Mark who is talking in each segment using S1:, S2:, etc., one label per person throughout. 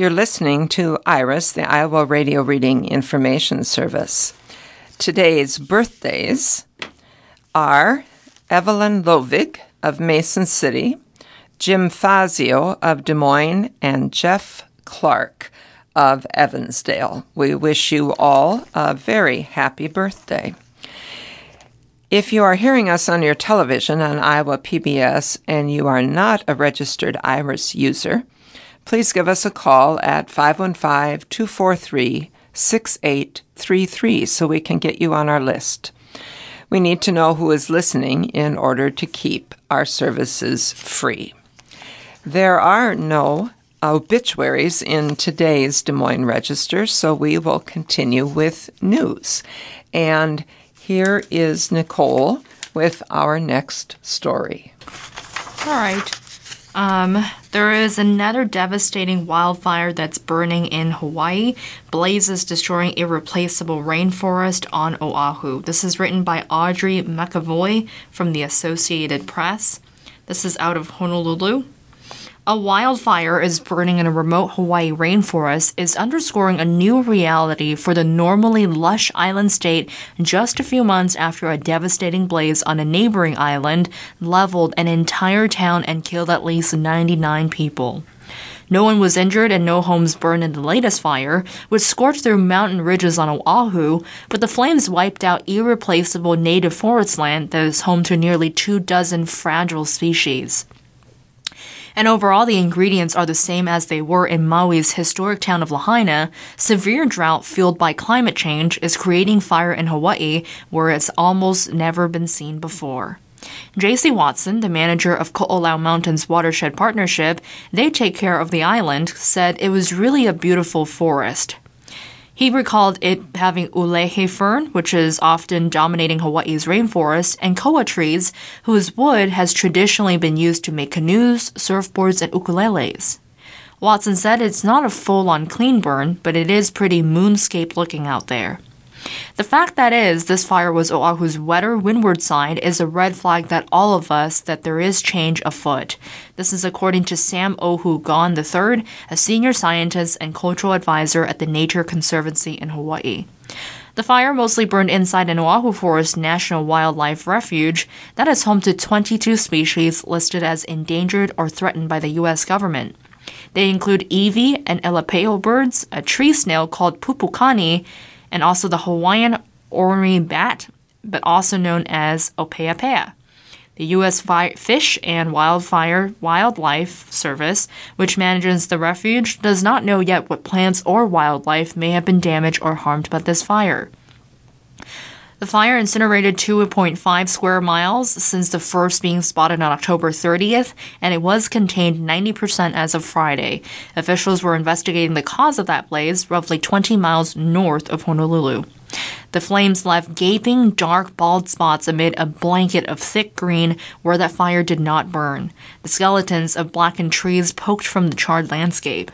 S1: You're listening to IRIS, the Iowa Radio Reading Information Service. Today's birthdays are Evelyn Lovig of Mason City, Jim Fazio of Des Moines, and Jeff Clark of Evansdale. We wish you all a very happy birthday. If you are hearing us on your television on Iowa PBS and you are not a registered IRIS user, please give us a call at 515 243 6833 so we can get you on our list. We need to know who is listening in order to keep our services free. There are no obituaries in today's Des Moines Register, so we will continue with news. And here is Nicole with our next story.
S2: All right. Um, there is another devastating wildfire that's burning in Hawaii. Blazes destroying irreplaceable rainforest on Oahu. This is written by Audrey McAvoy from the Associated Press. This is out of Honolulu. A wildfire is burning in a remote Hawaii rainforest is underscoring a new reality for the normally lush island state just a few months after a devastating blaze on a neighboring island leveled an entire town and killed at least 99 people. No one was injured and no homes burned in the latest fire, which scorched through mountain ridges on Oahu, but the flames wiped out irreplaceable native forest land that is home to nearly two dozen fragile species. And overall, the ingredients are the same as they were in Maui's historic town of Lahaina. Severe drought fueled by climate change is creating fire in Hawaii where it's almost never been seen before. J.C. Watson, the manager of Ko'olau Mountains Watershed Partnership, they take care of the island, said it was really a beautiful forest. He recalled it having uluhe fern, which is often dominating Hawaii's rainforest, and koa trees, whose wood has traditionally been used to make canoes, surfboards, and ukuleles. Watson said it's not a full on clean burn, but it is pretty moonscape looking out there. The fact that is, this fire was Oahu's wetter windward side is a red flag that all of us that there is change afoot. This is according to Sam Ohu Gon III, a senior scientist and cultural advisor at the Nature Conservancy in Hawaii. The fire mostly burned inside an Oahu Forest National Wildlife Refuge that is home to 22 species listed as endangered or threatened by the U.S. government. They include iwi and elepaio birds, a tree snail called pupukani, and also the Hawaiian ornery bat, but also known as Opeapea. The U.S. Fish and Wildfire Wildlife Service, which manages the refuge, does not know yet what plants or wildlife may have been damaged or harmed by this fire. The fire incinerated 2.5 square miles since the first being spotted on October 30th, and it was contained 90% as of Friday. Officials were investigating the cause of that blaze, roughly 20 miles north of Honolulu. The flames left gaping, dark, bald spots amid a blanket of thick green where that fire did not burn. The skeletons of blackened trees poked from the charred landscape.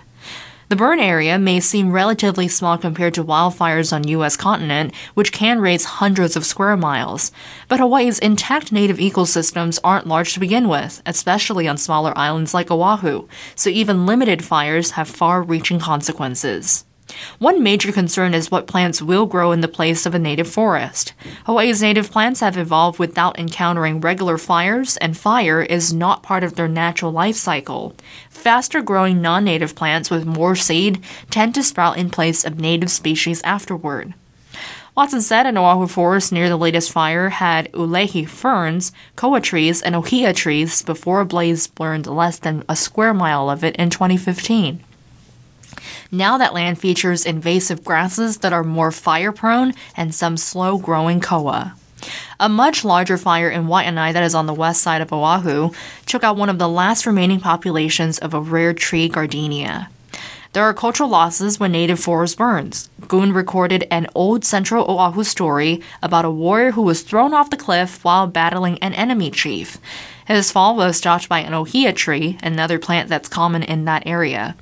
S2: The burn area may seem relatively small compared to wildfires on US continent, which can raise hundreds of square miles. But Hawaii's intact native ecosystems aren't large to begin with, especially on smaller islands like Oahu, so even limited fires have far-reaching consequences. One major concern is what plants will grow in the place of a native forest. Hawaii's native plants have evolved without encountering regular fires, and fire is not part of their natural life cycle. Faster growing non native plants with more seed tend to sprout in place of native species afterward. Watson said an Oahu forest near the latest fire had uluhe ferns, koa trees, and ohia trees before a blaze burned less than a square mile of it in 2015. Now that land features invasive grasses that are more fire prone and some slow growing koa. A much larger fire in Waianae that is on the west side of Oahu took out one of the last remaining populations of a rare tree gardenia. There are cultural losses when native forest burns. Goon recorded an old central Oahu story about a warrior who was thrown off the cliff while battling an enemy chief. His fall was stopped by an ohia tree, another plant that's common in that area.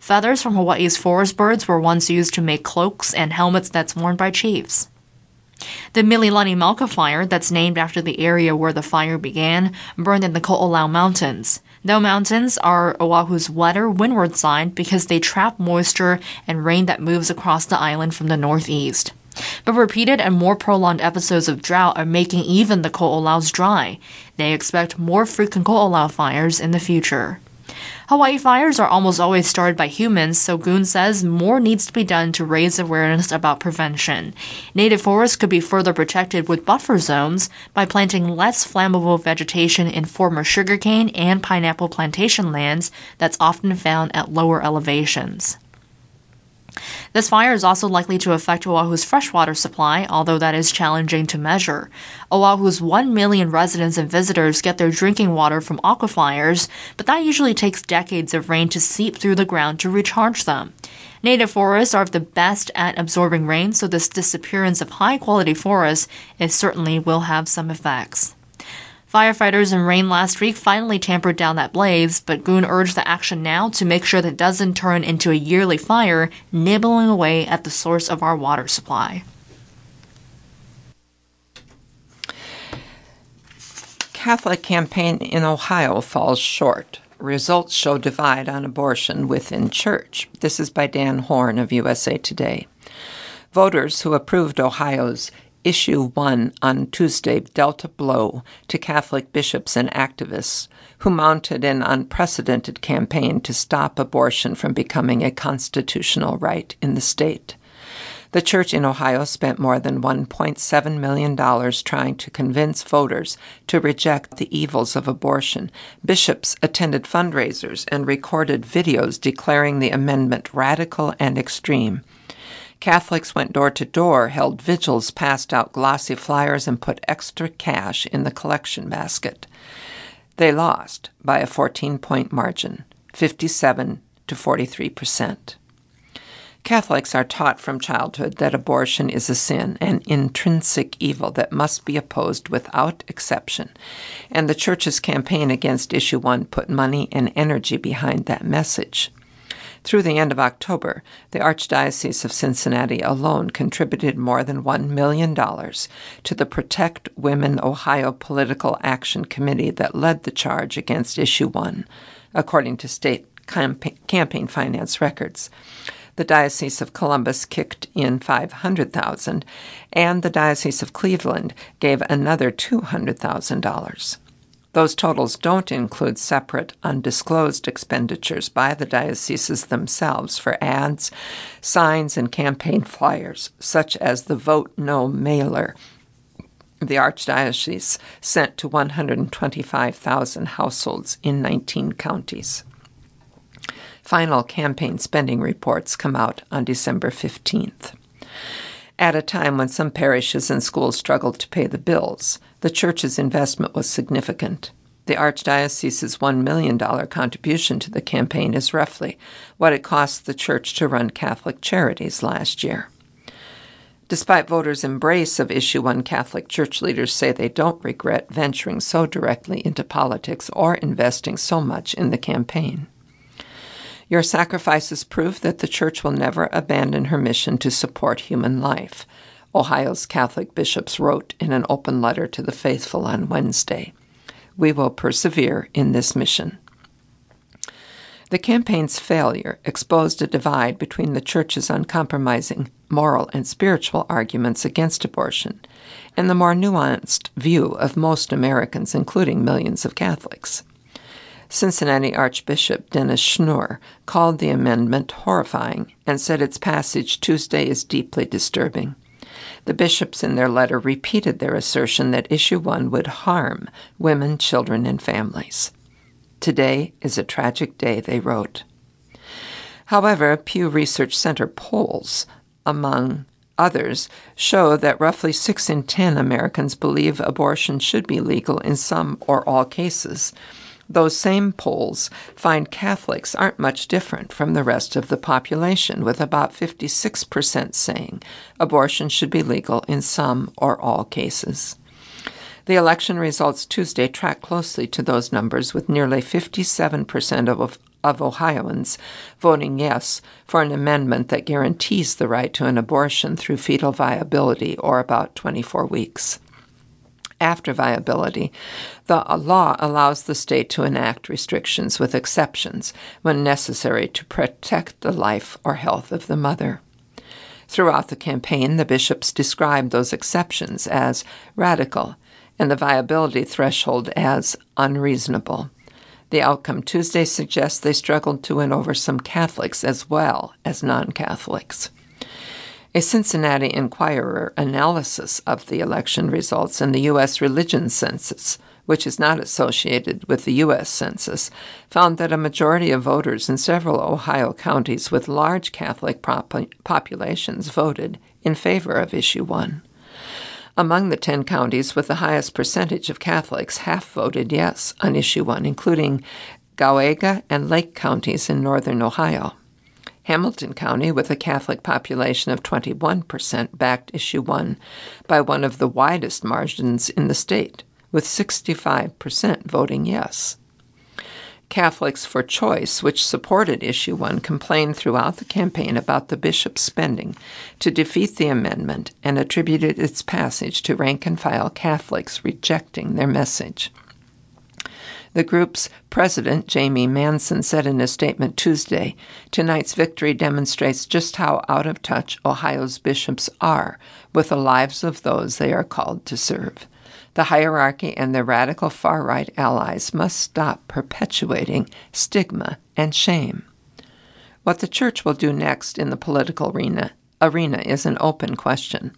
S2: Feathers from Hawaii's forest birds were once used to make cloaks and helmets that's worn by chiefs. The Mililani Mauka fire, that's named after the area where the fire began, burned in the Ko'olau Mountains. The mountains are Oahu's wetter windward side because they trap moisture and rain that moves across the island from the northeast. But repeated and more prolonged episodes of drought are making even the ko'olaus dry. They expect more frequent ko'olau fires in the future. Hawaii fires are almost always started by humans, so Goon says more needs to be done to raise awareness about prevention. Native forests could be further protected with buffer zones by planting less flammable vegetation in former sugarcane and pineapple plantation lands that's often found at lower elevations. This fire is also likely to affect Oahu's freshwater supply, although that is challenging to measure. Oahu's 1 million residents and visitors get their drinking water from aquifers, but that usually takes decades of rain to seep through the ground to recharge them. Native forests are the best at absorbing rain, so this disappearance of high quality forests certainly will have some effects. Firefighters in rain last week finally tampered down that blaze, but Goon urged the action now to make sure that doesn't turn into a yearly fire, nibbling away at the source of our water supply.
S1: Catholic campaign in Ohio falls short. Results show divide on abortion within church. This is by Dan Horn of USA Today. Voters who approved Ohio's Issue 1 on Tuesday dealt a blow to Catholic bishops and activists who mounted an unprecedented campaign to stop abortion from becoming a constitutional right in the state. The church in Ohio spent more than $1.7 million trying to convince voters to reject the evils of abortion. Bishops attended fundraisers and recorded videos declaring the amendment radical and extreme. Catholics went door to door, held vigils, passed out glossy flyers, and put extra cash in the collection basket. They lost by a 14 point margin, 57 to 43 percent. Catholics are taught from childhood that abortion is a sin, an intrinsic evil that must be opposed without exception. And the Church's campaign against Issue 1 put money and energy behind that message. Through the end of October, the Archdiocese of Cincinnati alone contributed more than $1 million to the Protect Women Ohio Political Action Committee that led the charge against Issue 1, according to state campaign finance records. The Diocese of Columbus kicked in 500,000 and the Diocese of Cleveland gave another $200,000. Those totals don't include separate, undisclosed expenditures by the dioceses themselves for ads, signs, and campaign flyers, such as the Vote No mailer the Archdiocese sent to 125,000 households in 19 counties. Final campaign spending reports come out on December 15th. At a time when some parishes and schools struggled to pay the bills, the church's investment was significant. The Archdiocese's $1 million contribution to the campaign is roughly what it cost the church to run Catholic charities last year. Despite voters' embrace of Issue 1, Catholic church leaders say they don't regret venturing so directly into politics or investing so much in the campaign. Your sacrifices prove that the Church will never abandon her mission to support human life, Ohio's Catholic bishops wrote in an open letter to the faithful on Wednesday. We will persevere in this mission. The campaign's failure exposed a divide between the Church's uncompromising moral and spiritual arguments against abortion and the more nuanced view of most Americans, including millions of Catholics. Cincinnati Archbishop Dennis Schnurr called the amendment horrifying and said its passage Tuesday is deeply disturbing. The bishops in their letter repeated their assertion that Issue 1 would harm women, children, and families. Today is a tragic day, they wrote. However, Pew Research Center polls, among others, show that roughly 6 in 10 Americans believe abortion should be legal in some or all cases. Those same polls find Catholics aren't much different from the rest of the population, with about 56% saying abortion should be legal in some or all cases. The election results Tuesday track closely to those numbers, with nearly 57% of, of Ohioans voting yes for an amendment that guarantees the right to an abortion through fetal viability or about 24 weeks. After viability, the uh, law allows the state to enact restrictions with exceptions when necessary to protect the life or health of the mother. Throughout the campaign, the bishops described those exceptions as radical and the viability threshold as unreasonable. The outcome Tuesday suggests they struggled to win over some Catholics as well as non Catholics. A Cincinnati Enquirer analysis of the election results in the U.S. religion census, which is not associated with the U.S. Census, found that a majority of voters in several Ohio counties with large Catholic prop- populations voted in favor of Issue 1. Among the 10 counties with the highest percentage of Catholics, half voted yes on Issue 1, including Cuyahoga and Lake counties in northern Ohio. Hamilton County, with a Catholic population of 21%, backed Issue 1 by one of the widest margins in the state, with 65% voting yes. Catholics for Choice, which supported Issue 1, complained throughout the campaign about the bishop's spending to defeat the amendment and attributed its passage to rank and file Catholics rejecting their message. The group's president, Jamie Manson, said in a statement Tuesday Tonight's victory demonstrates just how out of touch Ohio's bishops are with the lives of those they are called to serve. The hierarchy and their radical far right allies must stop perpetuating stigma and shame. What the church will do next in the political arena, arena is an open question.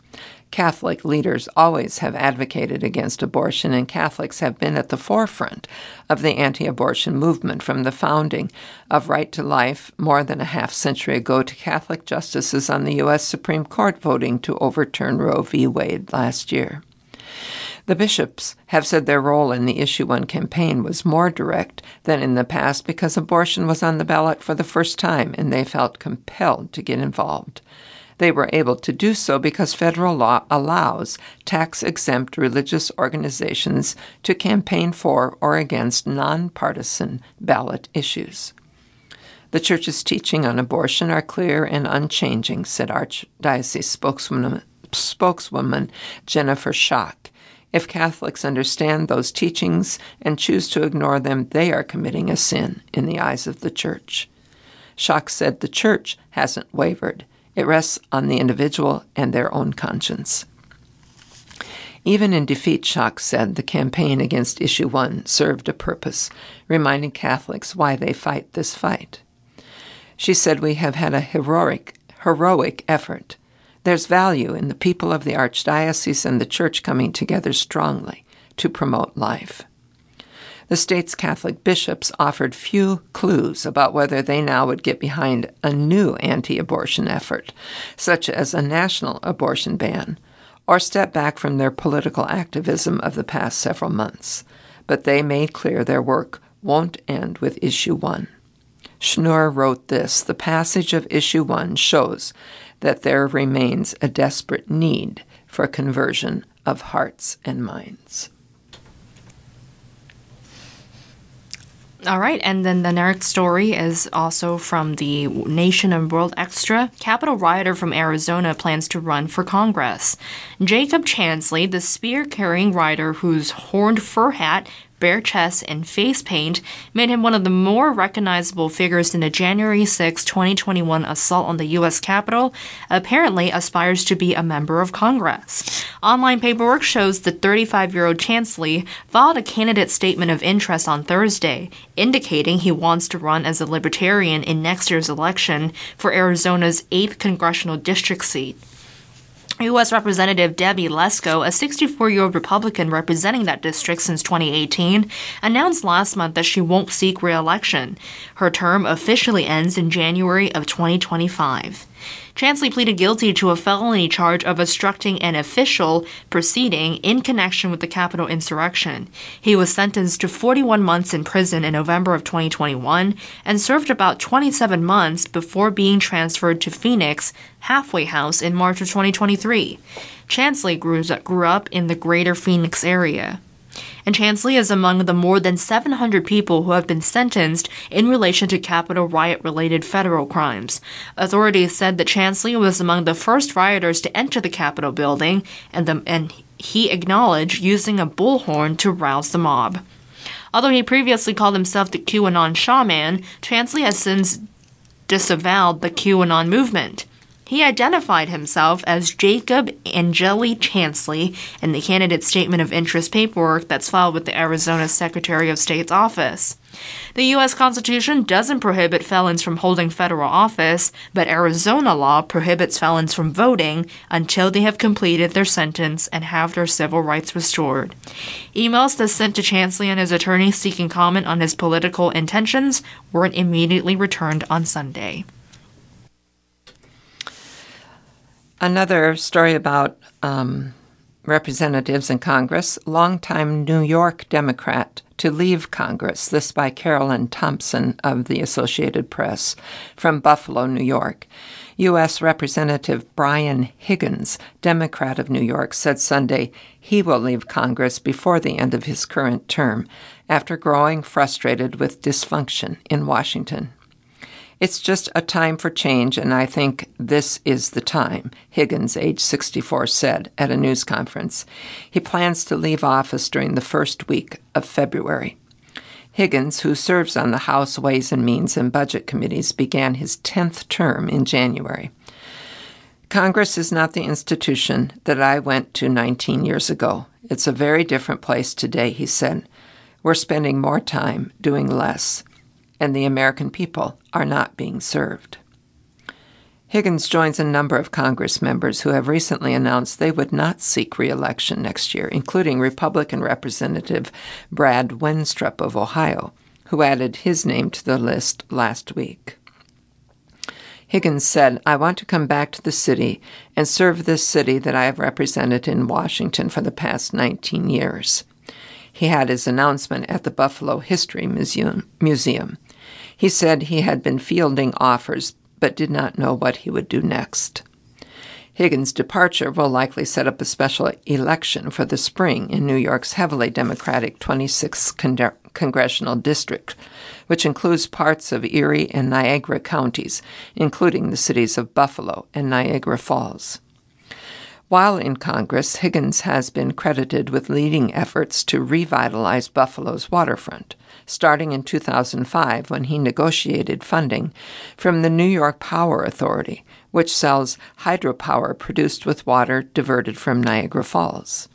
S1: Catholic leaders always have advocated against abortion, and Catholics have been at the forefront of the anti abortion movement from the founding of Right to Life more than a half century ago to Catholic justices on the U.S. Supreme Court voting to overturn Roe v. Wade last year. The bishops have said their role in the Issue 1 campaign was more direct than in the past because abortion was on the ballot for the first time and they felt compelled to get involved. They were able to do so because federal law allows tax exempt religious organizations to campaign for or against nonpartisan ballot issues. The Church's teaching on abortion are clear and unchanging, said Archdiocese spokeswoman, spokeswoman Jennifer Schack. If Catholics understand those teachings and choose to ignore them, they are committing a sin in the eyes of the Church. Schack said the Church hasn't wavered. It rests on the individual and their own conscience. Even in defeat, Schack said the campaign against Issue 1 served a purpose, reminding Catholics why they fight this fight. She said, We have had a heroic, heroic effort. There's value in the people of the Archdiocese and the Church coming together strongly to promote life. The state's Catholic bishops offered few clues about whether they now would get behind a new anti abortion effort, such as a national abortion ban, or step back from their political activism of the past several months. But they made clear their work won't end with Issue 1. Schnurr wrote this The passage of Issue 1 shows that there remains a desperate need for conversion of hearts and minds.
S2: All right, and then the next story is also from the Nation and World Extra. Capitol rioter from Arizona plans to run for Congress. Jacob Chansley, the spear carrying rider whose horned fur hat bare chest, and face paint made him one of the more recognizable figures in the January 6, 2021 assault on the U.S. Capitol, apparently aspires to be a member of Congress. Online paperwork shows the 35 year old Chansley filed a candidate statement of interest on Thursday, indicating he wants to run as a Libertarian in next year's election for Arizona's 8th congressional district seat. U.S. Representative Debbie Lesko, a 64 year old Republican representing that district since 2018, announced last month that she won't seek re election. Her term officially ends in January of 2025. Chansley pleaded guilty to a felony charge of obstructing an official proceeding in connection with the Capitol insurrection. He was sentenced to 41 months in prison in November of 2021 and served about 27 months before being transferred to Phoenix halfway house in March of 2023. Chansley grew, grew up in the greater Phoenix area. And Chansley is among the more than 700 people who have been sentenced in relation to Capitol riot related federal crimes. Authorities said that Chansley was among the first rioters to enter the Capitol building, and, the, and he acknowledged using a bullhorn to rouse the mob. Although he previously called himself the QAnon shaman, Chansley has since disavowed the QAnon movement. He identified himself as Jacob Angeli Chansley in the candidate statement of interest paperwork that's filed with the Arizona Secretary of State's office. The U.S. Constitution doesn't prohibit felons from holding federal office, but Arizona law prohibits felons from voting until they have completed their sentence and have their civil rights restored. Emails that sent to Chansley and his attorney seeking comment on his political intentions weren't immediately returned on Sunday.
S1: Another story about um, representatives in Congress, longtime New York Democrat to leave Congress. This by Carolyn Thompson of the Associated Press from Buffalo, New York. U.S. Representative Brian Higgins, Democrat of New York, said Sunday he will leave Congress before the end of his current term after growing frustrated with dysfunction in Washington. It's just a time for change, and I think this is the time, Higgins, age 64, said at a news conference. He plans to leave office during the first week of February. Higgins, who serves on the House Ways and Means and Budget Committees, began his 10th term in January. Congress is not the institution that I went to 19 years ago. It's a very different place today, he said. We're spending more time doing less and the American people are not being served. Higgins joins a number of Congress members who have recently announced they would not seek reelection next year, including Republican Representative Brad Wenstrup of Ohio, who added his name to the list last week. Higgins said, I want to come back to the city and serve this city that I have represented in Washington for the past 19 years. He had his announcement at the Buffalo History Museum. He said he had been fielding offers but did not know what he would do next. Higgins' departure will likely set up a special election for the spring in New York's heavily Democratic 26th con- congressional district, which includes parts of Erie and Niagara counties, including the cities of Buffalo and Niagara Falls. While in Congress, Higgins has been credited with leading efforts to revitalize Buffalo's waterfront, starting in 2005 when he negotiated funding from the New York Power Authority, which sells hydropower produced with water diverted from Niagara Falls.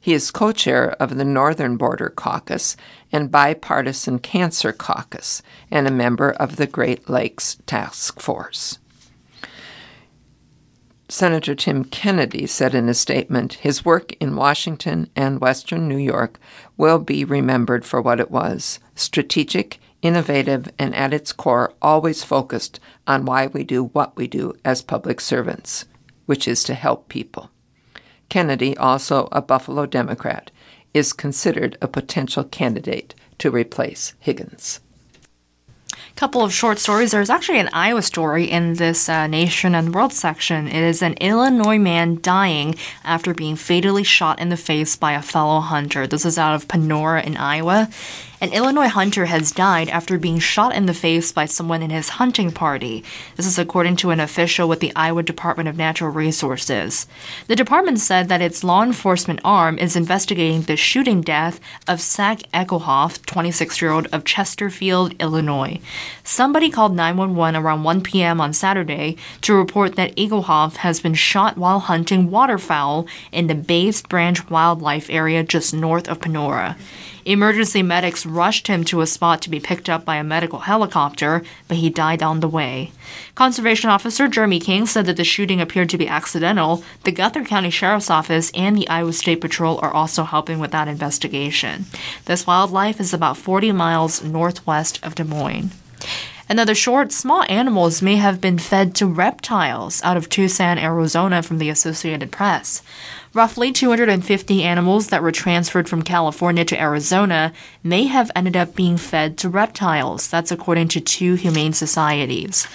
S1: He is co chair of the Northern Border Caucus and Bipartisan Cancer Caucus and a member of the Great Lakes Task Force. Senator Tim Kennedy said in a statement his work in Washington and Western New York will be remembered for what it was strategic, innovative, and at its core, always focused on why we do what we do as public servants, which is to help people. Kennedy, also a Buffalo Democrat, is considered a potential candidate to replace Higgins
S2: couple of short stories. There's actually an Iowa story in this uh, Nation and World section. It is an Illinois man dying after being fatally shot in the face by a fellow hunter. This is out of Panora in Iowa. An Illinois hunter has died after being shot in the face by someone in his hunting party. This is according to an official with the Iowa Department of Natural Resources. The department said that its law enforcement arm is investigating the shooting death of Zach Egelhoff, 26 year old of Chesterfield, Illinois. Somebody called 911 around 1 p.m. on Saturday to report that Egelhoff has been shot while hunting waterfowl in the Bays Branch Wildlife Area just north of Panora. Emergency medics rushed him to a spot to be picked up by a medical helicopter, but he died on the way. Conservation Officer Jeremy King said that the shooting appeared to be accidental. The Guthrie County Sheriff's Office and the Iowa State Patrol are also helping with that investigation. This wildlife is about 40 miles northwest of Des Moines. Another short, small animals may have been fed to reptiles out of Tucson, Arizona, from the Associated Press. Roughly 250 animals that were transferred from California to Arizona may have ended up being fed to reptiles. That's according to two humane societies.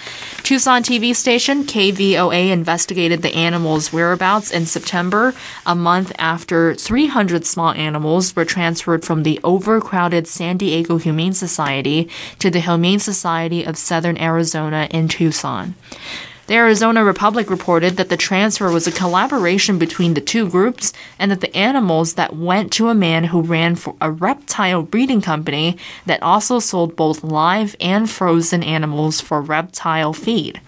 S2: Tucson TV station KVOA investigated the animals' whereabouts in September, a month after 300 small animals were transferred from the overcrowded San Diego Humane Society to the Humane Society of Southern Arizona in Tucson. The Arizona Republic reported that the transfer was a collaboration between the two groups and that the animals that went to a man who ran for a reptile breeding company that also sold both live and frozen animals for reptile feed.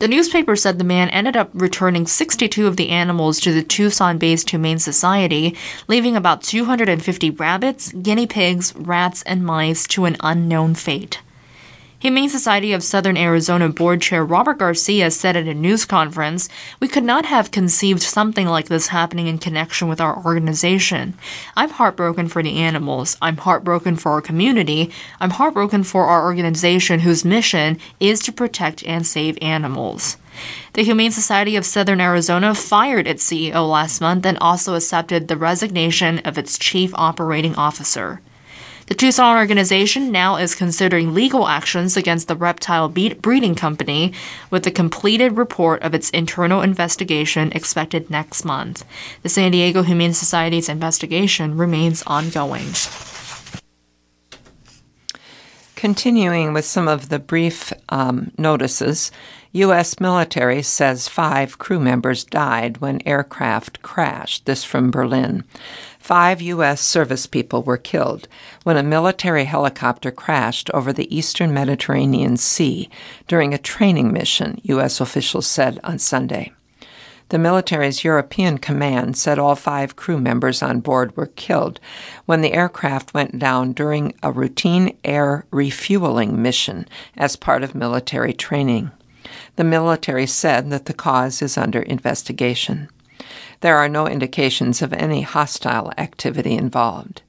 S2: The newspaper said the man ended up returning 62 of the animals to the Tucson based Humane Society, leaving about 250 rabbits, guinea pigs, rats, and mice to an unknown fate. Humane Society of Southern Arizona Board Chair Robert Garcia said at a news conference, We could not have conceived something like this happening in connection with our organization. I'm heartbroken for the animals. I'm heartbroken for our community. I'm heartbroken for our organization whose mission is to protect and save animals. The Humane Society of Southern Arizona fired its CEO last month and also accepted the resignation of its chief operating officer. The Tucson organization now is considering legal actions against the reptile breeding company, with the completed report of its internal investigation expected next month. The San Diego Humane Society's investigation remains ongoing.
S1: Continuing with some of the brief um, notices, U.S. military says five crew members died when aircraft crashed. This from Berlin. Five U.S. service people were killed when a military helicopter crashed over the eastern Mediterranean Sea during a training mission, U.S. officials said on Sunday. The military's European command said all five crew members on board were killed when the aircraft went down during a routine air refueling mission as part of military training. The military said that the cause is under investigation. There are no indications of any hostile activity involved.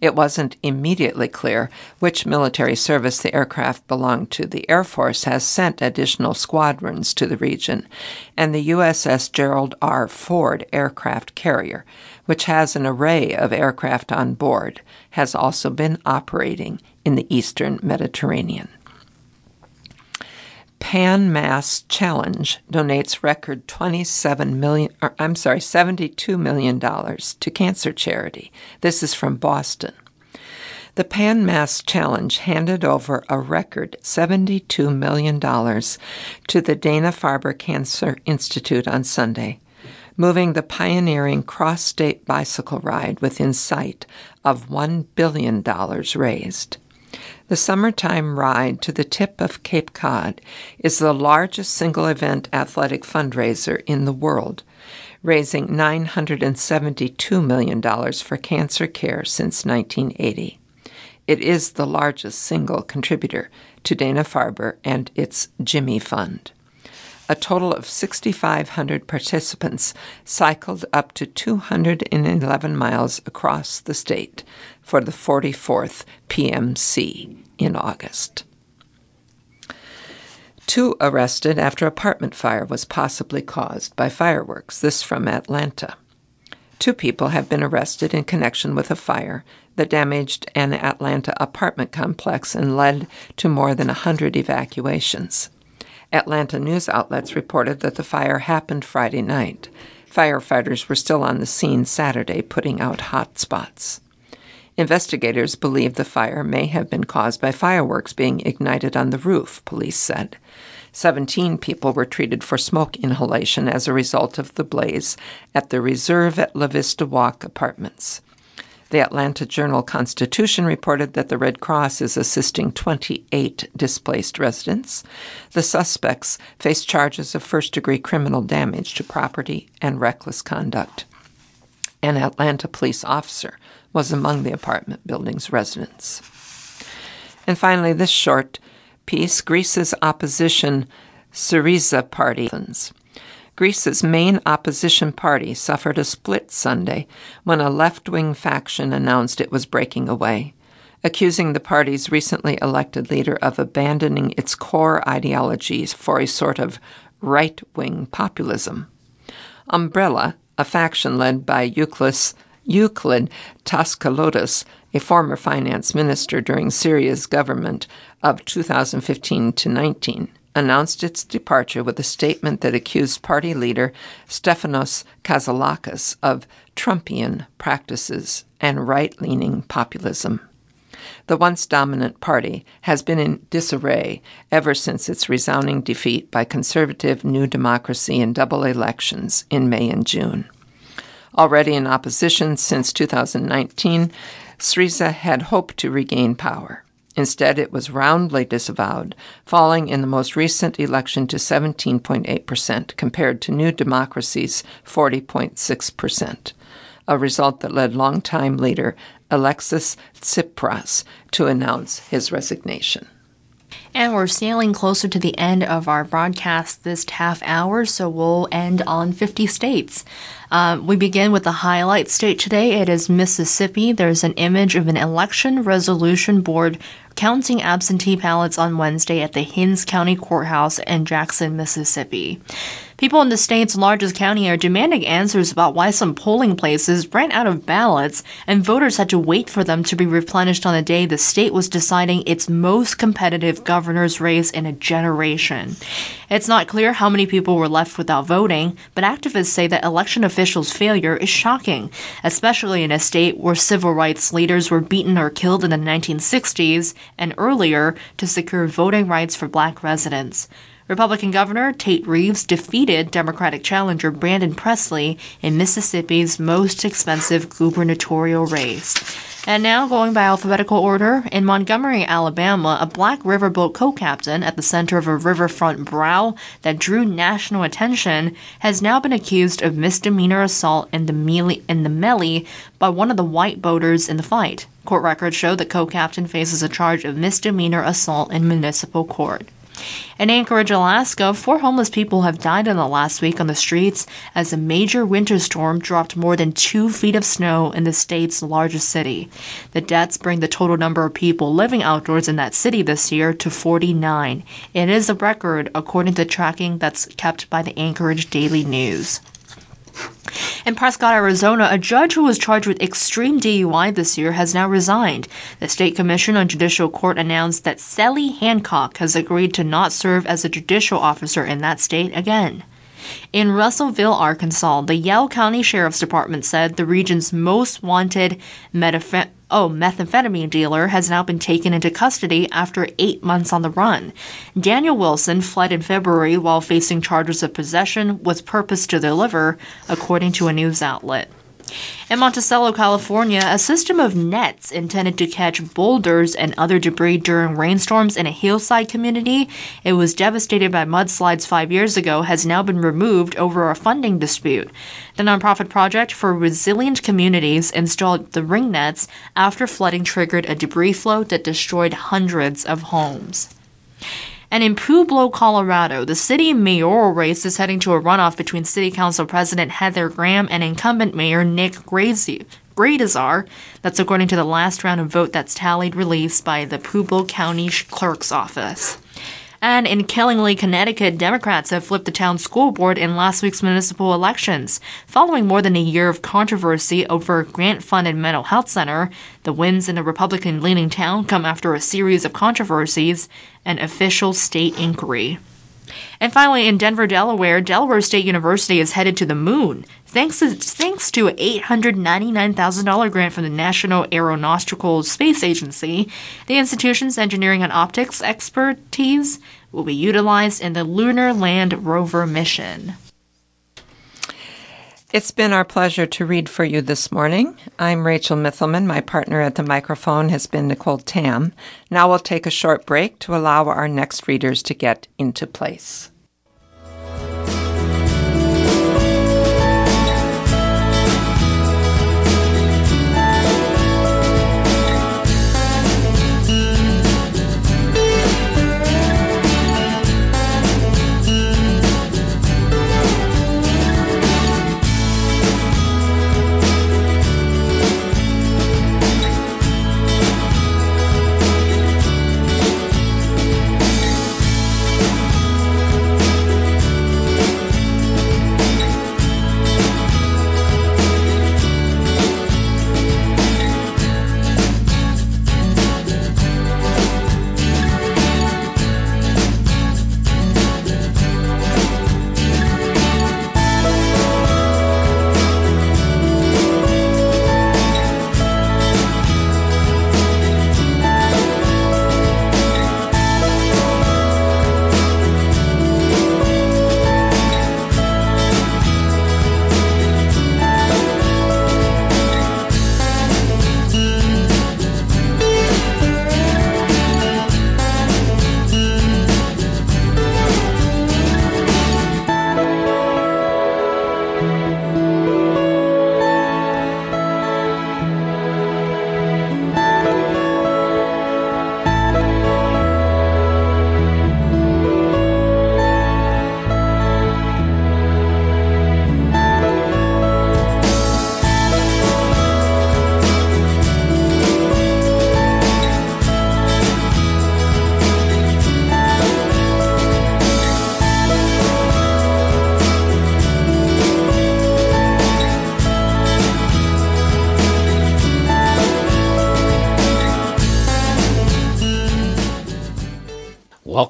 S1: It wasn't immediately clear which military service the aircraft belonged to. The Air Force has sent additional squadrons to the region, and the USS Gerald R. Ford aircraft carrier, which has an array of aircraft on board, has also been operating in the eastern Mediterranean. Pan Mass Challenge donates record 27 million or, I'm sorry 72 million dollars to cancer charity. This is from Boston. The Pan Mass Challenge handed over a record $72 million to the Dana Farber Cancer Institute on Sunday, moving the pioneering cross state bicycle ride within sight of $1 billion raised. The summertime ride to the tip of Cape Cod is the largest single event athletic fundraiser in the world, raising $972 million for cancer care since 1980. It is the largest single contributor to Dana Farber and its Jimmy Fund. A total of 6,500 participants cycled up to 211 miles across the state for the 44th PMC in August. Two arrested after apartment fire was possibly caused by fireworks. This from Atlanta. Two people have been arrested in connection with a fire that damaged an Atlanta apartment complex and led to more than a 100 evacuations. Atlanta news outlets reported that the fire happened Friday night. Firefighters were still on the scene Saturday putting out hot spots. Investigators believe the fire may have been caused by fireworks being ignited on the roof, police said. Seventeen people were treated for smoke inhalation as a result of the blaze at the Reserve at La Vista Walk apartments. The Atlanta Journal Constitution reported that the Red Cross is assisting 28 displaced residents. The suspects face charges of first degree criminal damage to property and reckless conduct. An Atlanta police officer was among the apartment building's residents. And finally, this short piece Greece's opposition Syriza party. Greece's main opposition party suffered a split Sunday when a left wing faction announced it was breaking away, accusing the party's recently elected leader of abandoning its core ideologies for a sort of right wing populism. Umbrella, a faction led by Euclid, Euclid Tsakalotos, a former finance minister during Syriza's government of 2015 to 19, announced its departure with a statement that accused party leader Stefanos Kasselakis of Trumpian practices and right leaning populism. The once dominant party has been in disarray ever since its resounding defeat by conservative New Democracy in double elections in May and June. Already in opposition since 2019, Syriza had hoped to regain power. Instead, it was roundly disavowed, falling in the most recent election to 17.8% compared to New Democracy's 40.6%, a result that led longtime leader Alexis Tsipras to announce his resignation.
S2: And we're sailing closer to the end of our broadcast this half hour, so we'll end on 50 states. Um, we begin with the highlight state today. It is Mississippi. There's an image of an election resolution board counting absentee ballots on Wednesday at the Hinds County Courthouse in Jackson, Mississippi. People in the state's largest county are demanding answers about why some polling places ran out of ballots and voters had to wait for them to be replenished on the day the state was deciding its most competitive governor's race in a generation. It's not clear how many people were left without voting, but activists say that election officials' failure is shocking, especially in a state where civil rights leaders were beaten or killed in the 1960s and earlier to secure voting rights for black residents. Republican Governor Tate Reeves defeated Democratic challenger Brandon Presley in Mississippi's most expensive gubernatorial race. And now, going by alphabetical order, in Montgomery, Alabama, a black riverboat co captain at the center of a riverfront brawl that drew national attention has now been accused of misdemeanor assault in the, melee, in the melee by one of the white boaters in the fight. Court records show that co captain faces a charge of misdemeanor assault in municipal court. In Anchorage, Alaska, four homeless people have died in the last week on the streets as a major winter storm dropped more than two feet of snow in the state's largest city. The deaths bring the total number of people living outdoors in that city this year to 49. It is a record according to tracking that's kept by the Anchorage Daily News. In Prescott, Arizona, a judge who was charged with extreme DUI this year has now resigned. The State Commission on Judicial Court announced that Sally Hancock has agreed to not serve as a judicial officer in that state again. In Russellville, Arkansas, the Yell County Sheriff's Department said the region's most wanted oh, methamphetamine dealer has now been taken into custody after eight months on the run. Daniel Wilson fled in February while facing charges of possession with purpose to deliver, according to a news outlet. In Montecito, California, a system of nets intended to catch boulders and other debris during rainstorms in a hillside community it was devastated by mudslides five years ago has now been removed over a funding dispute. The nonprofit project for resilient communities installed the ring nets after flooding triggered a debris flow that destroyed hundreds of homes. And in Pueblo, Colorado, the city mayoral race is heading to a runoff between City Council President Heather Graham and incumbent Mayor Nick Gracie. Gradishar. That's according to the last round of vote that's tallied released by the Pueblo County Clerk's Office. And in Killingly, Connecticut, Democrats have flipped the town school board in last week's municipal elections. Following more than a year of controversy over a grant funded mental health center, the wins in a Republican leaning town come after a series of controversies and official state inquiry. And finally, in Denver, Delaware, Delaware State University is headed to the moon. Thanks to, thanks to an $899,000 grant from the National Aeronautical Space Agency, the institution's engineering and optics expertise will be utilized in the Lunar Land Rover mission.
S1: It's been our pleasure to read for you this morning. I'm Rachel Mithelman. My partner at the microphone has been Nicole Tam. Now we'll take a short break to allow our next readers to get into place.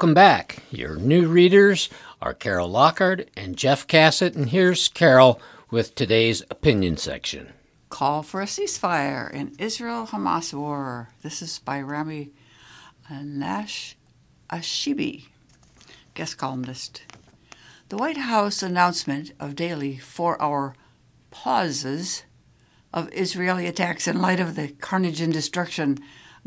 S3: Welcome back. Your new readers are Carol Lockhart and Jeff Cassett, and here's Carol with today's opinion section.
S4: Call for a ceasefire in Israel Hamas war. This is by Rami Nash Ashibi, guest columnist. The White House announcement of daily four hour pauses of Israeli attacks in light of the carnage and destruction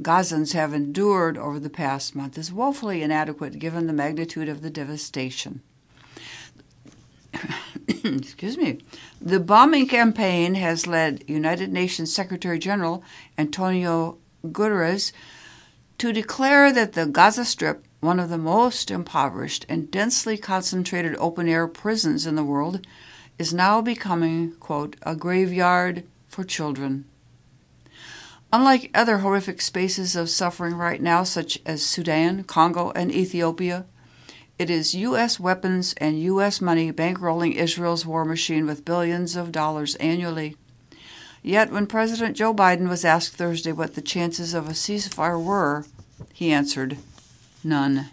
S4: Gazans have endured over the past month is woefully inadequate given the magnitude of the devastation. Excuse me. The bombing campaign has led United Nations Secretary General Antonio Guterres to declare that the Gaza Strip, one of the most impoverished and densely concentrated open air prisons in the world, is now becoming, quote, a graveyard for children. Unlike other horrific spaces of suffering right now, such as Sudan, Congo, and Ethiopia, it is U.S. weapons and U.S. money bankrolling Israel's war machine with billions of dollars annually. Yet, when President Joe Biden was asked Thursday what the chances of a ceasefire were, he answered, None.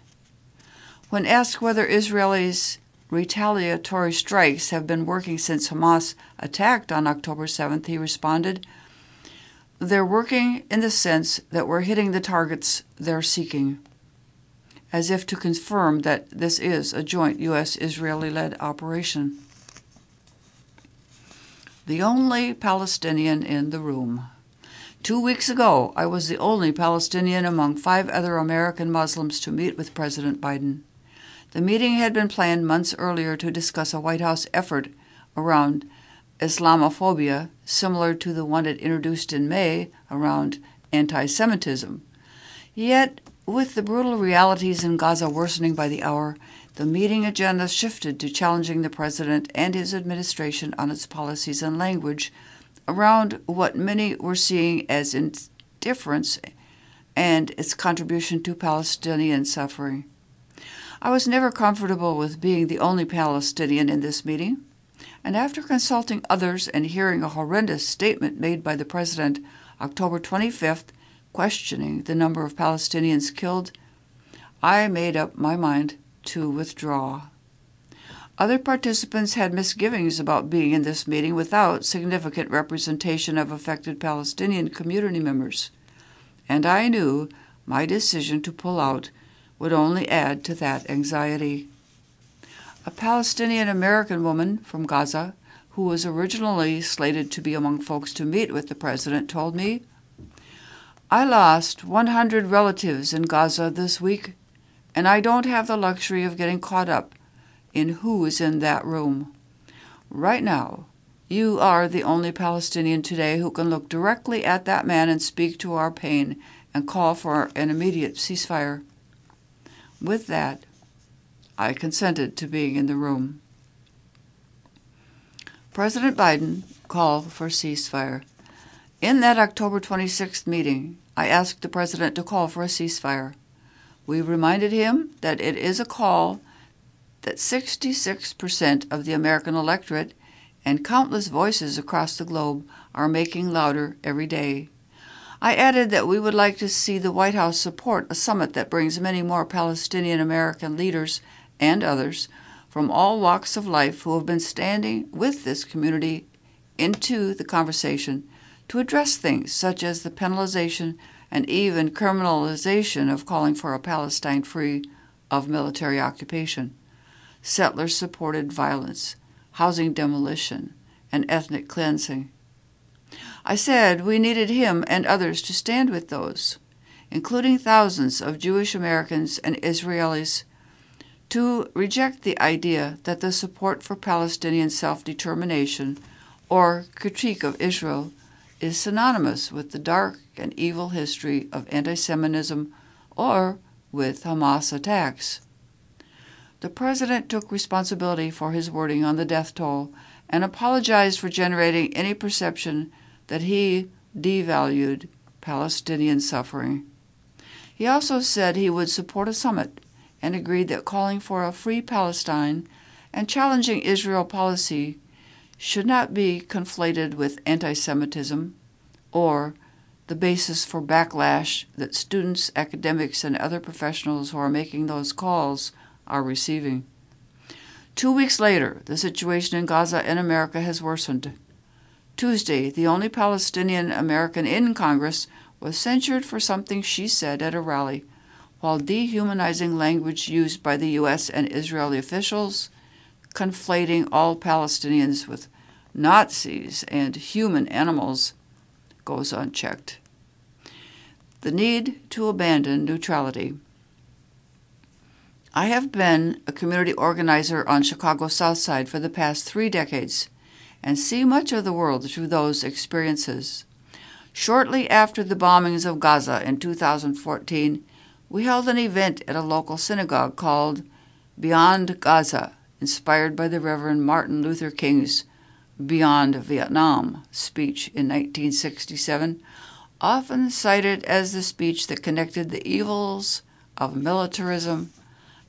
S4: When asked whether Israelis' retaliatory strikes have been working since Hamas attacked on October 7th, he responded, they're working in the sense that we're hitting the targets they're seeking, as if to confirm that this is a joint U.S. Israeli led operation. The only Palestinian in the room. Two weeks ago, I was the only Palestinian among five other American Muslims to meet with President Biden. The meeting had been planned months earlier to discuss a White House effort around Islamophobia, similar to the one it introduced in May around anti Semitism. Yet, with the brutal realities in Gaza worsening by the hour, the meeting agenda shifted to challenging the president and his administration on its policies and language around what many were seeing as indifference and its contribution to Palestinian suffering. I was never comfortable with being the only Palestinian in this meeting and after consulting others and hearing a horrendous statement made by the president October 25th questioning the number of Palestinians killed, I made up my mind to withdraw. Other participants had misgivings about being in this meeting without significant representation of affected Palestinian community members, and I knew my decision to pull out would only add to that anxiety. A Palestinian American woman from Gaza, who was originally slated to be among folks to meet with the president, told me, I lost 100 relatives in Gaza this week, and I don't have the luxury of getting caught up in who is in that room. Right now, you are the only Palestinian today who can look directly at that man and speak to our pain and call for an immediate ceasefire. With that, I consented to being in the room. President Biden called for ceasefire. In that October 26th meeting, I asked the president to call for a ceasefire. We reminded him that it is a call that 66% of the American electorate and countless voices across the globe are making louder every day. I added that we would like to see the White House support a summit that brings many more Palestinian American leaders and others from all walks of life who have been standing with this community into the conversation to address things such as the penalization and even criminalization of calling for a Palestine free of military occupation, settler supported violence, housing demolition, and ethnic cleansing. I said we needed him and others to stand with those, including thousands of Jewish Americans and Israelis to reject the idea that the support for Palestinian self determination or critique of Israel is synonymous with the dark and evil history of anti Semitism or with Hamas attacks. The president took responsibility for his wording on the death toll and apologized for generating any perception that he devalued Palestinian suffering. He also said he would support a summit and agreed that calling for a free Palestine and challenging Israel policy should not be conflated with anti Semitism or the basis for backlash that students, academics, and other professionals who are making those calls are receiving. Two weeks later, the situation in Gaza and America has worsened. Tuesday, the only Palestinian American in Congress was censured for something she said at a rally, while dehumanizing language used by the U.S. and Israeli officials, conflating all Palestinians with Nazis and human animals, goes unchecked. The need to abandon neutrality. I have been a community organizer on Chicago's South Side for the past three decades and see much of the world through those experiences. Shortly after the bombings of Gaza in 2014, we held an event at a local synagogue called Beyond Gaza, inspired by the Reverend Martin Luther King's Beyond Vietnam speech in 1967, often cited as the speech that connected the evils of militarism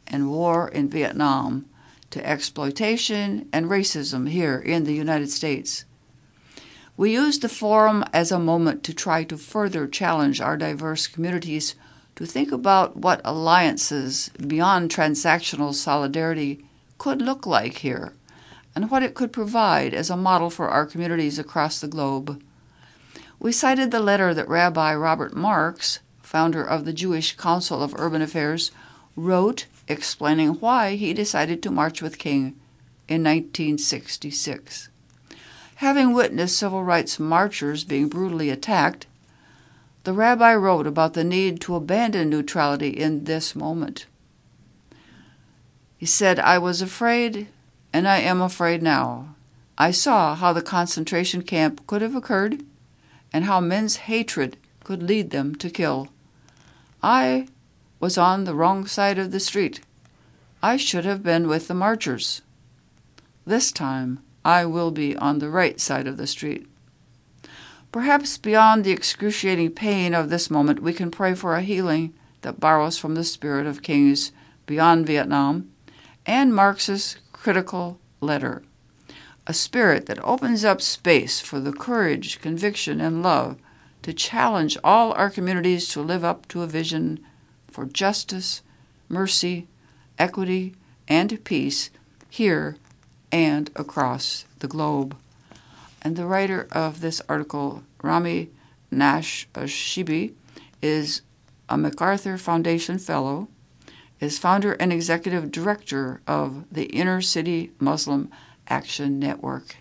S4: and war in Vietnam to exploitation and racism here in the United States. We used the forum as a moment to try to further challenge our diverse communities to think about what alliances beyond transactional solidarity could look like here and what it could provide as a model for our communities across the globe. We cited the letter that Rabbi Robert Marx, founder of the Jewish Council of Urban Affairs, wrote explaining why he decided to march with King in 1966. Having witnessed civil rights marchers being brutally attacked, the rabbi wrote about the need to abandon neutrality in this moment. He said, I was afraid, and I am afraid now. I saw how the concentration camp could have occurred and how men's hatred could lead them to kill. I was on the wrong side of the street. I should have been with the marchers. This time I will be on the right side of the street. Perhaps beyond the excruciating pain of this moment, we can pray for a healing that borrows from the spirit of kings beyond Vietnam and Marx's critical letter. A spirit that opens up space for the courage, conviction, and love to challenge all our communities to live up to a vision for justice, mercy, equity, and peace here and across the globe. And the writer of this article, Rami Nash Nashashibi, is a MacArthur Foundation Fellow, is founder and executive director of the Inner City Muslim Action Network.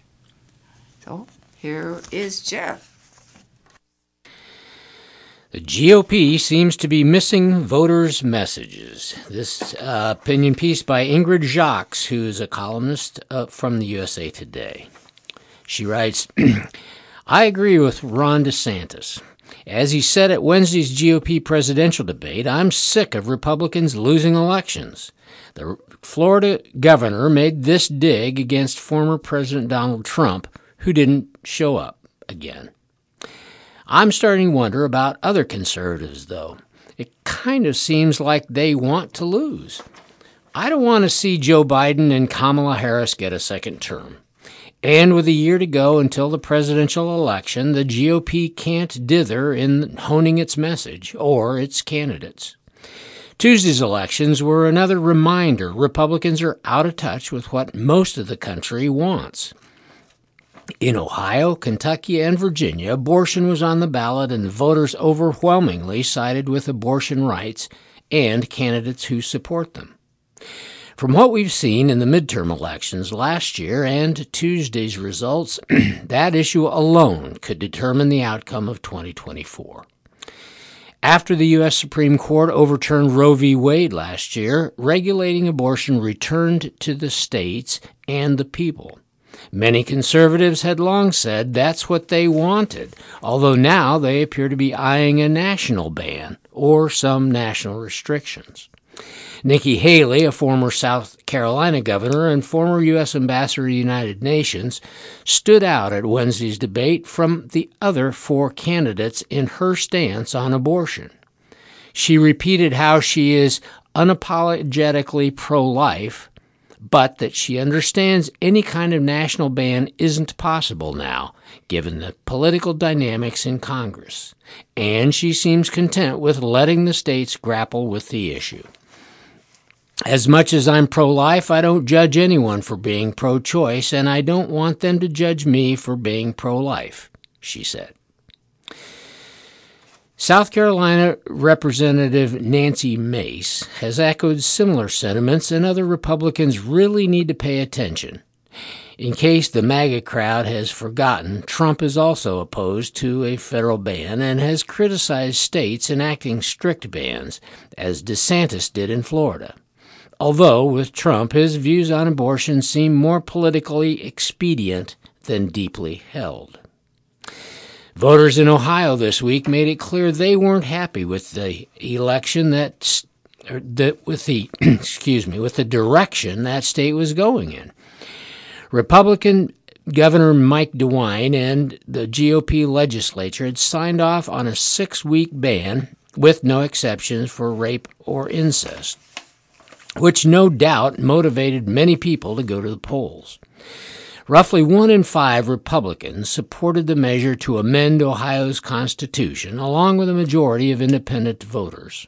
S4: So here is Jeff.
S3: The GOP seems to be missing voters' messages. This uh, opinion piece by Ingrid Jacques, who is a columnist uh, from the USA Today. She writes I agree with Ron DeSantis. As he said at Wednesday's GOP presidential debate, I'm sick of Republicans losing elections. The Florida governor made this dig against former President Donald Trump, who didn't show up again. I'm starting to wonder about other conservatives, though. It kind of seems like they want to lose. I don't want to see Joe Biden and Kamala Harris get a second term. And with a year to go until the presidential election, the GOP can't dither in honing its message or its candidates. Tuesday's elections were another reminder Republicans are out of touch with what most of the country wants. In Ohio, Kentucky, and Virginia, abortion was on the ballot, and voters overwhelmingly sided with abortion rights and candidates who support them. From what we've seen in the midterm elections last year and Tuesday's results, that issue alone could determine the outcome of 2024. After the U.S. Supreme Court overturned Roe v. Wade last year, regulating abortion returned to the states and the people. Many conservatives had long said that's what they wanted, although now they appear to be eyeing a national ban or some national restrictions. Nikki Haley, a former South Carolina governor and former U.S. ambassador to the United Nations, stood out at Wednesday's debate from the other four candidates in her stance on abortion. She repeated how she is unapologetically pro life but that she understands any kind of national ban isn't possible now, given the political dynamics in Congress, and she seems content with letting the states grapple with the issue. As much as I'm pro life, I don't judge anyone for being pro choice, and I don't want them to judge me for being pro life, she said. South Carolina Representative Nancy Mace has echoed similar sentiments, and other Republicans really need to pay attention. In case the MAGA crowd has forgotten, Trump is also opposed to a federal ban and has criticized states enacting strict bans, as DeSantis did in Florida. Although, with Trump, his views on abortion seem more politically expedient than deeply held. Voters in Ohio this week made it clear they weren't happy with the election that, er, that with the excuse me with the direction that state was going in. Republican Governor Mike DeWine and the GOP legislature had signed off on a six-week ban with no exceptions for rape or incest, which no doubt motivated many people to go to the polls. Roughly one in five Republicans supported the measure to amend Ohio's Constitution, along with a majority of independent voters.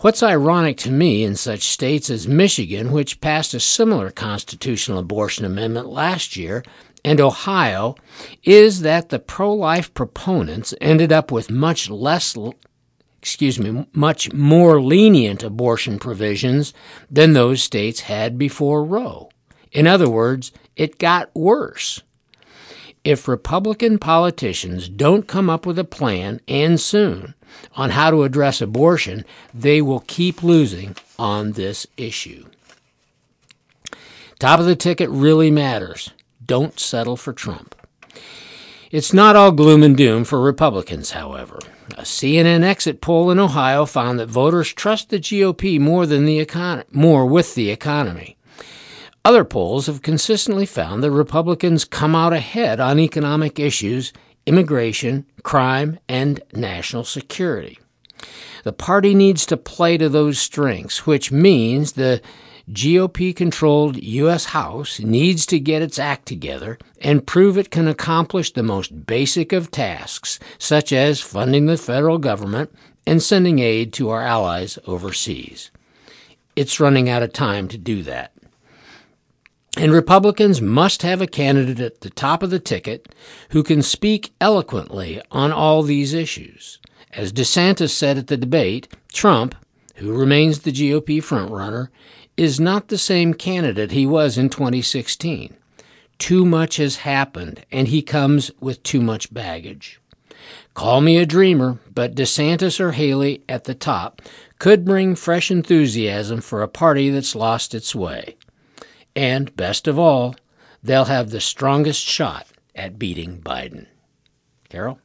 S3: What's ironic to me in such states as Michigan, which passed a similar constitutional abortion amendment last year, and Ohio, is that the pro life proponents ended up with much less excuse me, much more lenient abortion provisions than those states had before Roe. In other words, it got worse. If Republican politicians don't come up with a plan, and soon, on how to address abortion, they will keep losing on this issue. Top of the ticket really matters. Don't settle for Trump. It's not all gloom and doom for Republicans, however. A CNN exit poll in Ohio found that voters trust the GOP more than the econ- more with the economy. Other polls have consistently found that Republicans come out ahead on economic issues, immigration, crime, and national security. The party needs to play to those strengths, which means the GOP controlled U.S. House needs to get its act together and prove it can accomplish the most basic of tasks, such as funding the federal government and sending aid to our allies overseas. It's running out of time to do that. And Republicans must have a candidate at the top of the ticket who can speak eloquently on all these issues. As DeSantis said at the debate, Trump, who remains the GOP frontrunner, is not the same candidate he was in 2016. Too much has happened, and he comes with too much baggage. Call me a dreamer, but DeSantis or Haley at the top could bring fresh enthusiasm for a party that's lost its way. And best of all, they'll have the strongest shot at beating Biden. Carol?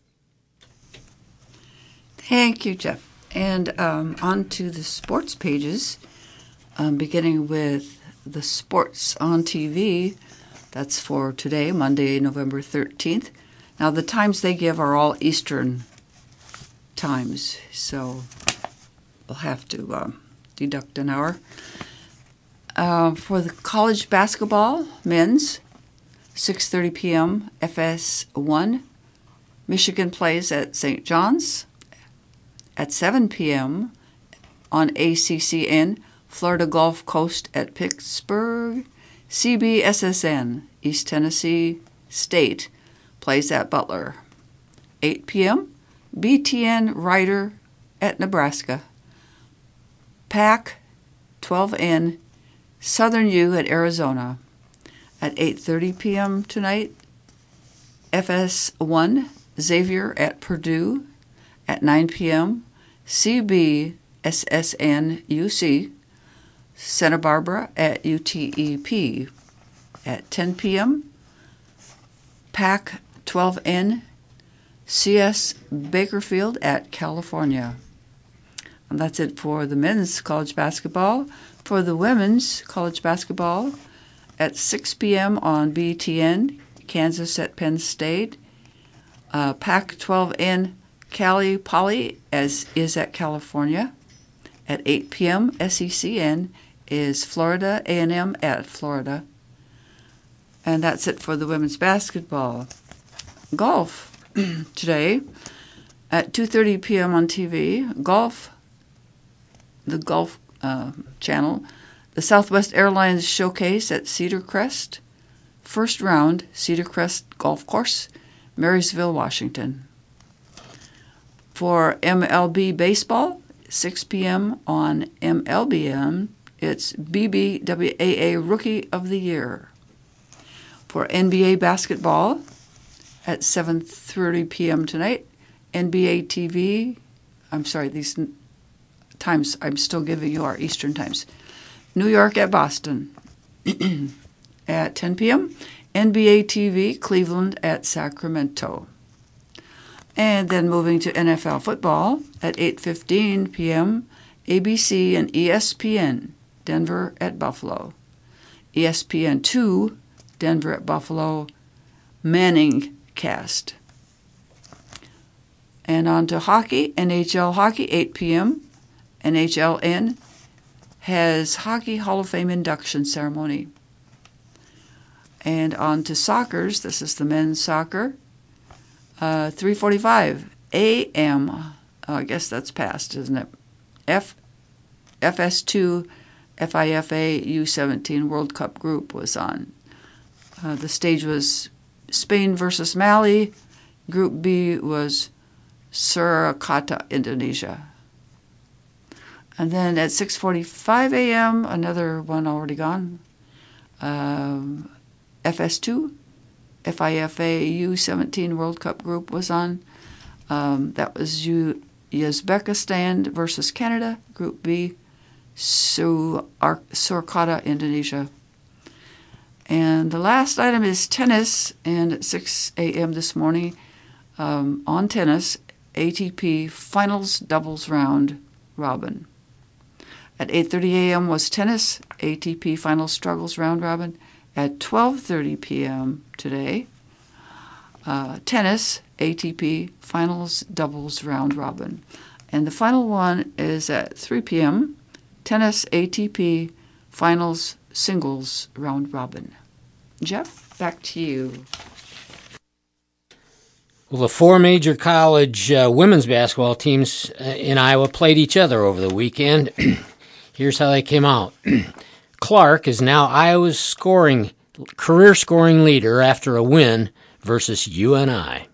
S4: Thank you, Jeff. And um, on to the sports pages, um, beginning with the sports on TV. That's for today, Monday, November 13th. Now, the times they give are all Eastern times, so we'll have to uh, deduct an hour. Uh, for the college basketball men's 6:30 p.m. FS1 Michigan plays at St. John's at 7 p.m. on ACCN Florida Gulf Coast at Pittsburgh CBSSN East Tennessee State plays at Butler 8 p.m. BTN Rider at Nebraska PAC 12N Southern U at Arizona. At 8:30 p.m. tonight, FS1 Xavier at Purdue. At 9 p.m., CB SSN UC Santa Barbara at UTEP. At 10 p.m., PAC 12N CS Bakerfield at California. And that's it for the men's college basketball. For the women's college basketball, at 6 p.m. on BTN, Kansas at Penn State. Uh, Pac 12N Cali Poly as is at California. At 8 p.m., SECN is Florida A&M at Florida. And that's it for the women's basketball. Golf today at 2:30 p.m. on TV. Golf, the Golf uh, Channel, the Southwest Airlines Showcase at Cedar Crest. First round, Cedar Crest Golf Course, Marysville, Washington. For MLB Baseball, 6 p.m. on MLBM, it's BBWAA Rookie of the Year. For NBA Basketball, at 7:30 p.m. tonight, NBA TV. I'm sorry, these times I'm still giving you our Eastern times. New York at Boston at 10 p.m. NBA TV Cleveland at Sacramento. And then moving to NFL football at 8:15 p.m. ABC and ESPN Denver at Buffalo. ESPN 2 Denver at Buffalo. Manning cast. And on to hockey, NHL hockey, 8 p.m. NHLN has Hockey Hall of Fame induction ceremony. And on to soccer's, this is the men's soccer, uh, 3:45 a.m. Oh, I guess that's past, isn't it? F FS2 FIFA U17 World Cup group was on. Uh, the stage was Spain versus Mali. Group B was Surakarta, Indonesia. And then at 6:45 a.m., another one already gone. Um, FS2, FIFA U17 World Cup group was on. Um, that was U- Uzbekistan versus Canada. Group B, Surakarta, Indonesia. And the last item is tennis. And at 6 a.m. this morning, um, on tennis, ATP Finals Doubles Round Robin. At 8:30 a.m. was tennis, ATP Finals Singles Round Robin. At 12:30 p.m. today, uh, tennis, ATP Finals Doubles Round Robin. And the final one is at 3 p.m. Tennis ATP Finals Singles Round Robin. Jeff, back to you.
S3: Well, the four major college uh, women's basketball teams uh, in Iowa played each other over the weekend. Here's how they came out. Clark is now Iowa's scoring career scoring leader after a win versus UNI.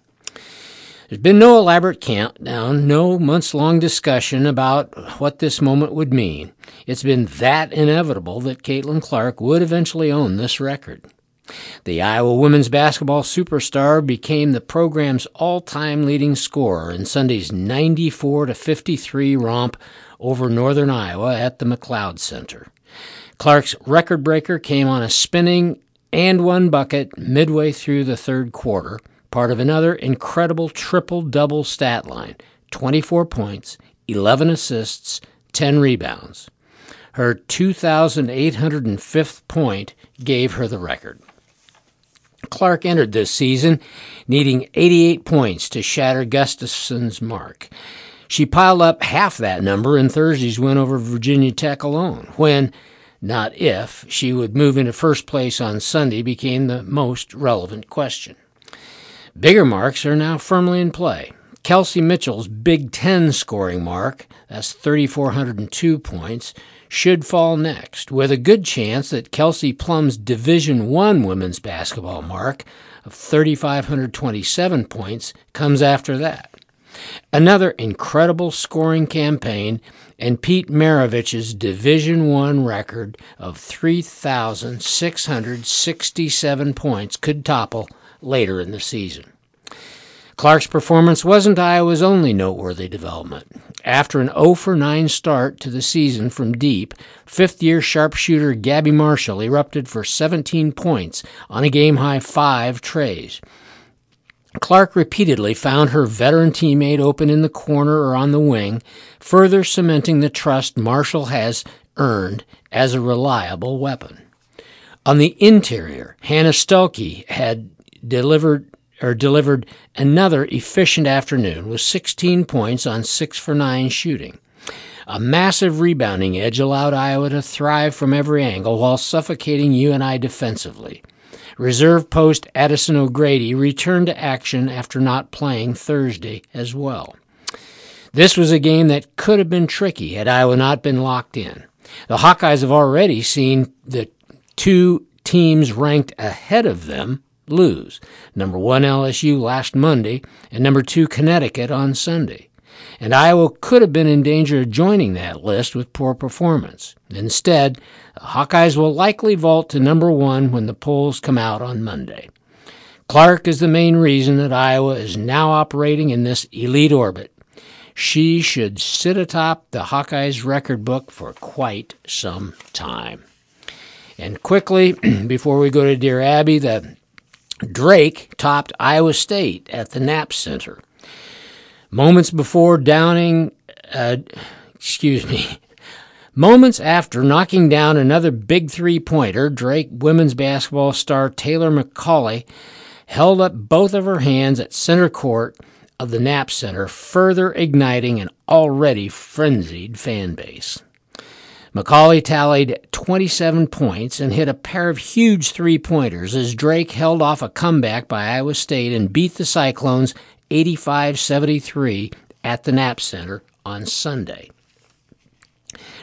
S3: There's been no elaborate countdown, no months long discussion about what this moment would mean. It's been that inevitable that Caitlin Clark would eventually own this record. The Iowa women's basketball superstar became the program's all-time leading scorer in Sunday's 94 to 53 romp over Northern Iowa at the McLeod Center. Clark's record breaker came on a spinning and one bucket midway through the third quarter part of another incredible triple double stat line 24 points, 11 assists, 10 rebounds. Her 2,805th point gave her the record. Clark entered this season needing 88 points to shatter Gustafson's mark. She piled up half that number in Thursday's win over Virginia Tech alone, when, not if, she would move into first place on Sunday became the most relevant question. Bigger marks are now firmly in play. Kelsey Mitchell's Big Ten scoring mark, that's 3,402 points, should fall next, with a good chance that Kelsey Plum's Division One women's basketball mark of 3,527 points comes after that. Another incredible scoring campaign and Pete Maravich's Division One record of 3,667 points could topple later in the season. Clark's performance wasn't Iowa's only noteworthy development. After an 0 for 9 start to the season from deep, fifth year sharpshooter Gabby Marshall erupted for 17 points on a game high five trays. Clark repeatedly found her veteran teammate open in the corner or on the wing, further cementing the trust Marshall has earned as a reliable weapon. On the interior, Hannah Stuelke had delivered or delivered another efficient afternoon with 16 points on 6 for 9 shooting. A massive rebounding edge allowed Iowa to thrive from every angle while suffocating UNI defensively. Reserve post Addison O'Grady returned to action after not playing Thursday as well. This was a game that could have been tricky had Iowa not been locked in. The Hawkeyes have already seen the two teams ranked ahead of them lose. Number one LSU last Monday, and number two Connecticut on Sunday. And Iowa could have been in danger of joining that list with poor performance. Instead, the Hawkeyes will likely vault to number one when the polls come out on Monday. Clark is the main reason that Iowa is now operating in this elite orbit. She should sit atop the Hawkeyes record book for quite some time. And quickly, before we go to Dear Abby, the Drake topped Iowa State at the Knapp Center. Moments before downing, uh, excuse me, moments after knocking down another big three pointer, Drake women's basketball star Taylor McCauley held up both of her hands at center court of the Knapp Center, further igniting an already frenzied fan base. McCauley tallied 27 points and hit a pair of huge three pointers as Drake held off a comeback by Iowa State and beat the Cyclones 85 73 at the Knapp Center on Sunday.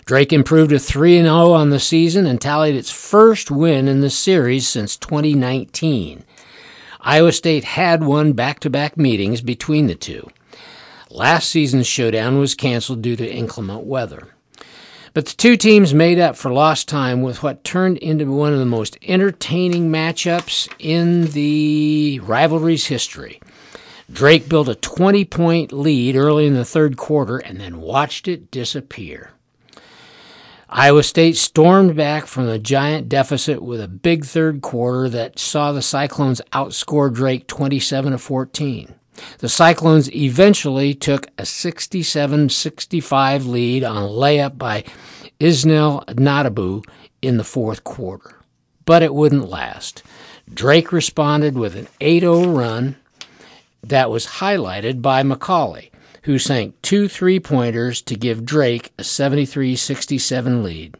S3: Drake improved to 3 0 on the season and tallied its first win in the series since 2019. Iowa State had won back to back meetings between the two. Last season's showdown was canceled due to inclement weather. But the two teams made up for lost time with what turned into one of the most entertaining matchups in the rivalry's history. Drake built a 20 point lead early in the third quarter and then watched it disappear. Iowa State stormed back from the giant deficit with a big third quarter that saw the Cyclones outscore Drake 27 to 14. The Cyclones eventually took a 67 65 lead on a layup by Isnel Nadabu in the fourth quarter. But it wouldn't last. Drake responded with an 8 0 run that was highlighted by McCauley, who sank two three pointers to give Drake a 73 67 lead.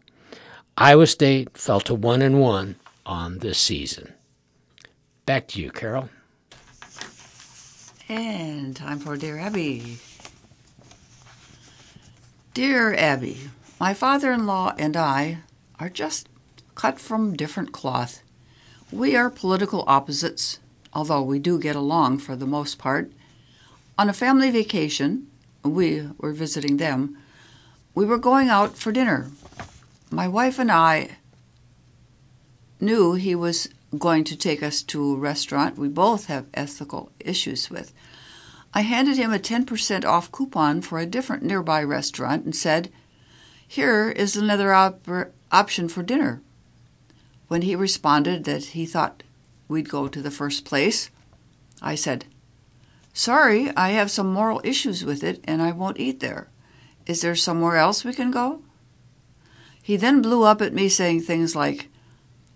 S3: Iowa State fell to 1 and 1 on this season. Back to you, Carol.
S4: And time for Dear Abby. Dear Abby, my father in law and I are just cut from different cloth. We are political opposites, although we do get along for the most part. On a family vacation, we were visiting them, we were going out for dinner. My wife and I knew he was going to take us to a restaurant we both have ethical issues with. I handed him a 10% off coupon for a different nearby restaurant and said, Here is another op- option for dinner. When he responded that he thought we'd go to the first place, I said, Sorry, I have some moral issues with it and I won't eat there. Is there somewhere else we can go? He then blew up at me saying things like,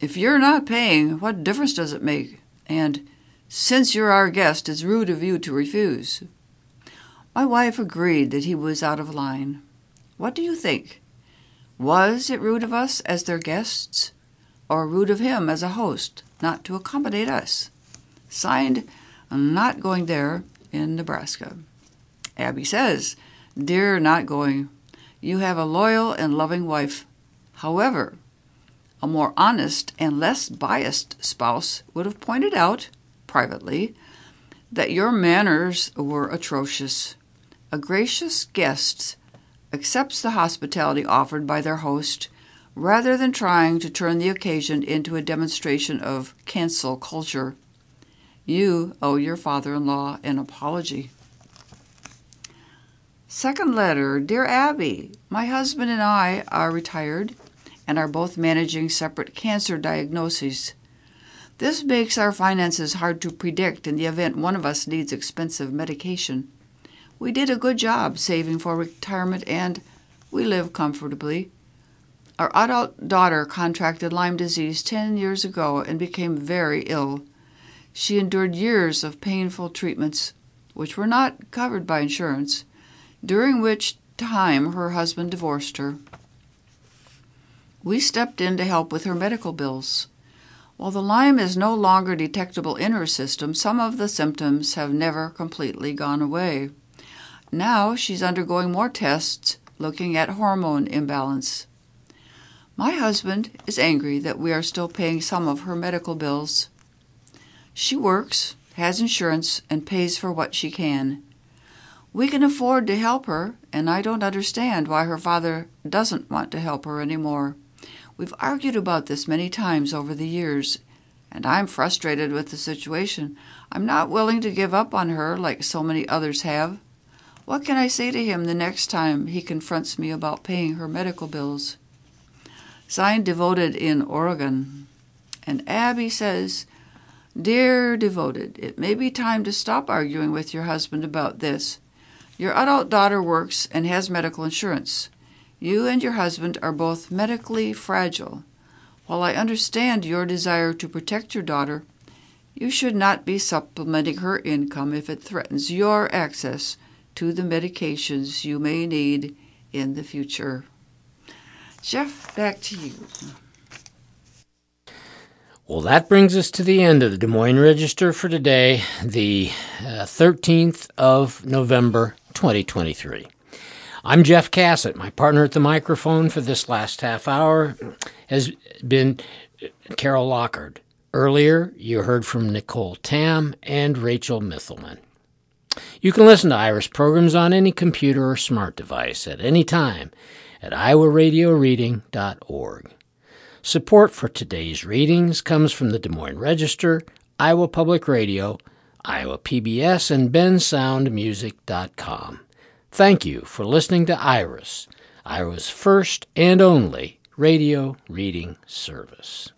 S4: If you're not paying, what difference does it make? And, Since you're our guest, it's rude of you to refuse. My wife agreed that he was out of line. What do you think? Was it rude of us as their guests, or rude of him as a host not to accommodate us? Signed, Not Going There in Nebraska. Abby says, Dear Not Going, you have a loyal and loving wife. However, a more honest and less biased spouse would have pointed out, privately, that your manners were atrocious. A gracious guest accepts the hospitality offered by their host rather than trying to turn the occasion into a demonstration of cancel culture. You owe your father in law an apology. Second letter Dear Abby, my husband and I are retired and are both managing separate cancer diagnoses. This makes our finances hard to predict in the event one of us needs expensive medication. We did a good job saving for retirement and we live comfortably. Our adult daughter contracted Lyme disease 10 years ago and became very ill. She endured years of painful treatments, which were not covered by insurance, during which time her husband divorced her. We stepped in to help with her medical bills. While the Lyme is no longer detectable in her system, some of the symptoms have never completely gone away. Now she's undergoing more tests looking at hormone imbalance. My husband is angry that we are still paying some of her medical bills. She works, has insurance, and pays for what she can. We can afford to help her, and I don't understand why her father doesn't want to help her anymore. We've argued about this many times over the years, and I'm frustrated with the situation. I'm not willing to give up on her like so many others have. What can I say to him the next time he confronts me about paying her medical bills? Signed Devoted in Oregon. And Abby says, Dear Devoted, it may be time to stop arguing with your husband about this. Your adult daughter works and has medical insurance. You and your husband are both medically fragile. While I understand your desire to protect your daughter, you should not be supplementing her income if it threatens your access to the medications you may need in the future. Jeff, back to you.
S3: Well, that brings us to the end of the Des Moines Register for today, the uh, 13th of November, 2023. I'm Jeff Cassett. My partner at the microphone for this last half hour has been Carol Lockard. Earlier, you heard from Nicole Tam and Rachel Mithelman. You can listen to Iris programs on any computer or smart device at any time at iowaradioreading.org. Support for today's readings comes from the Des Moines Register, Iowa Public Radio, Iowa PBS, and bensoundmusic.com. Thank you for listening to Iris, IRIS' first and only radio reading service.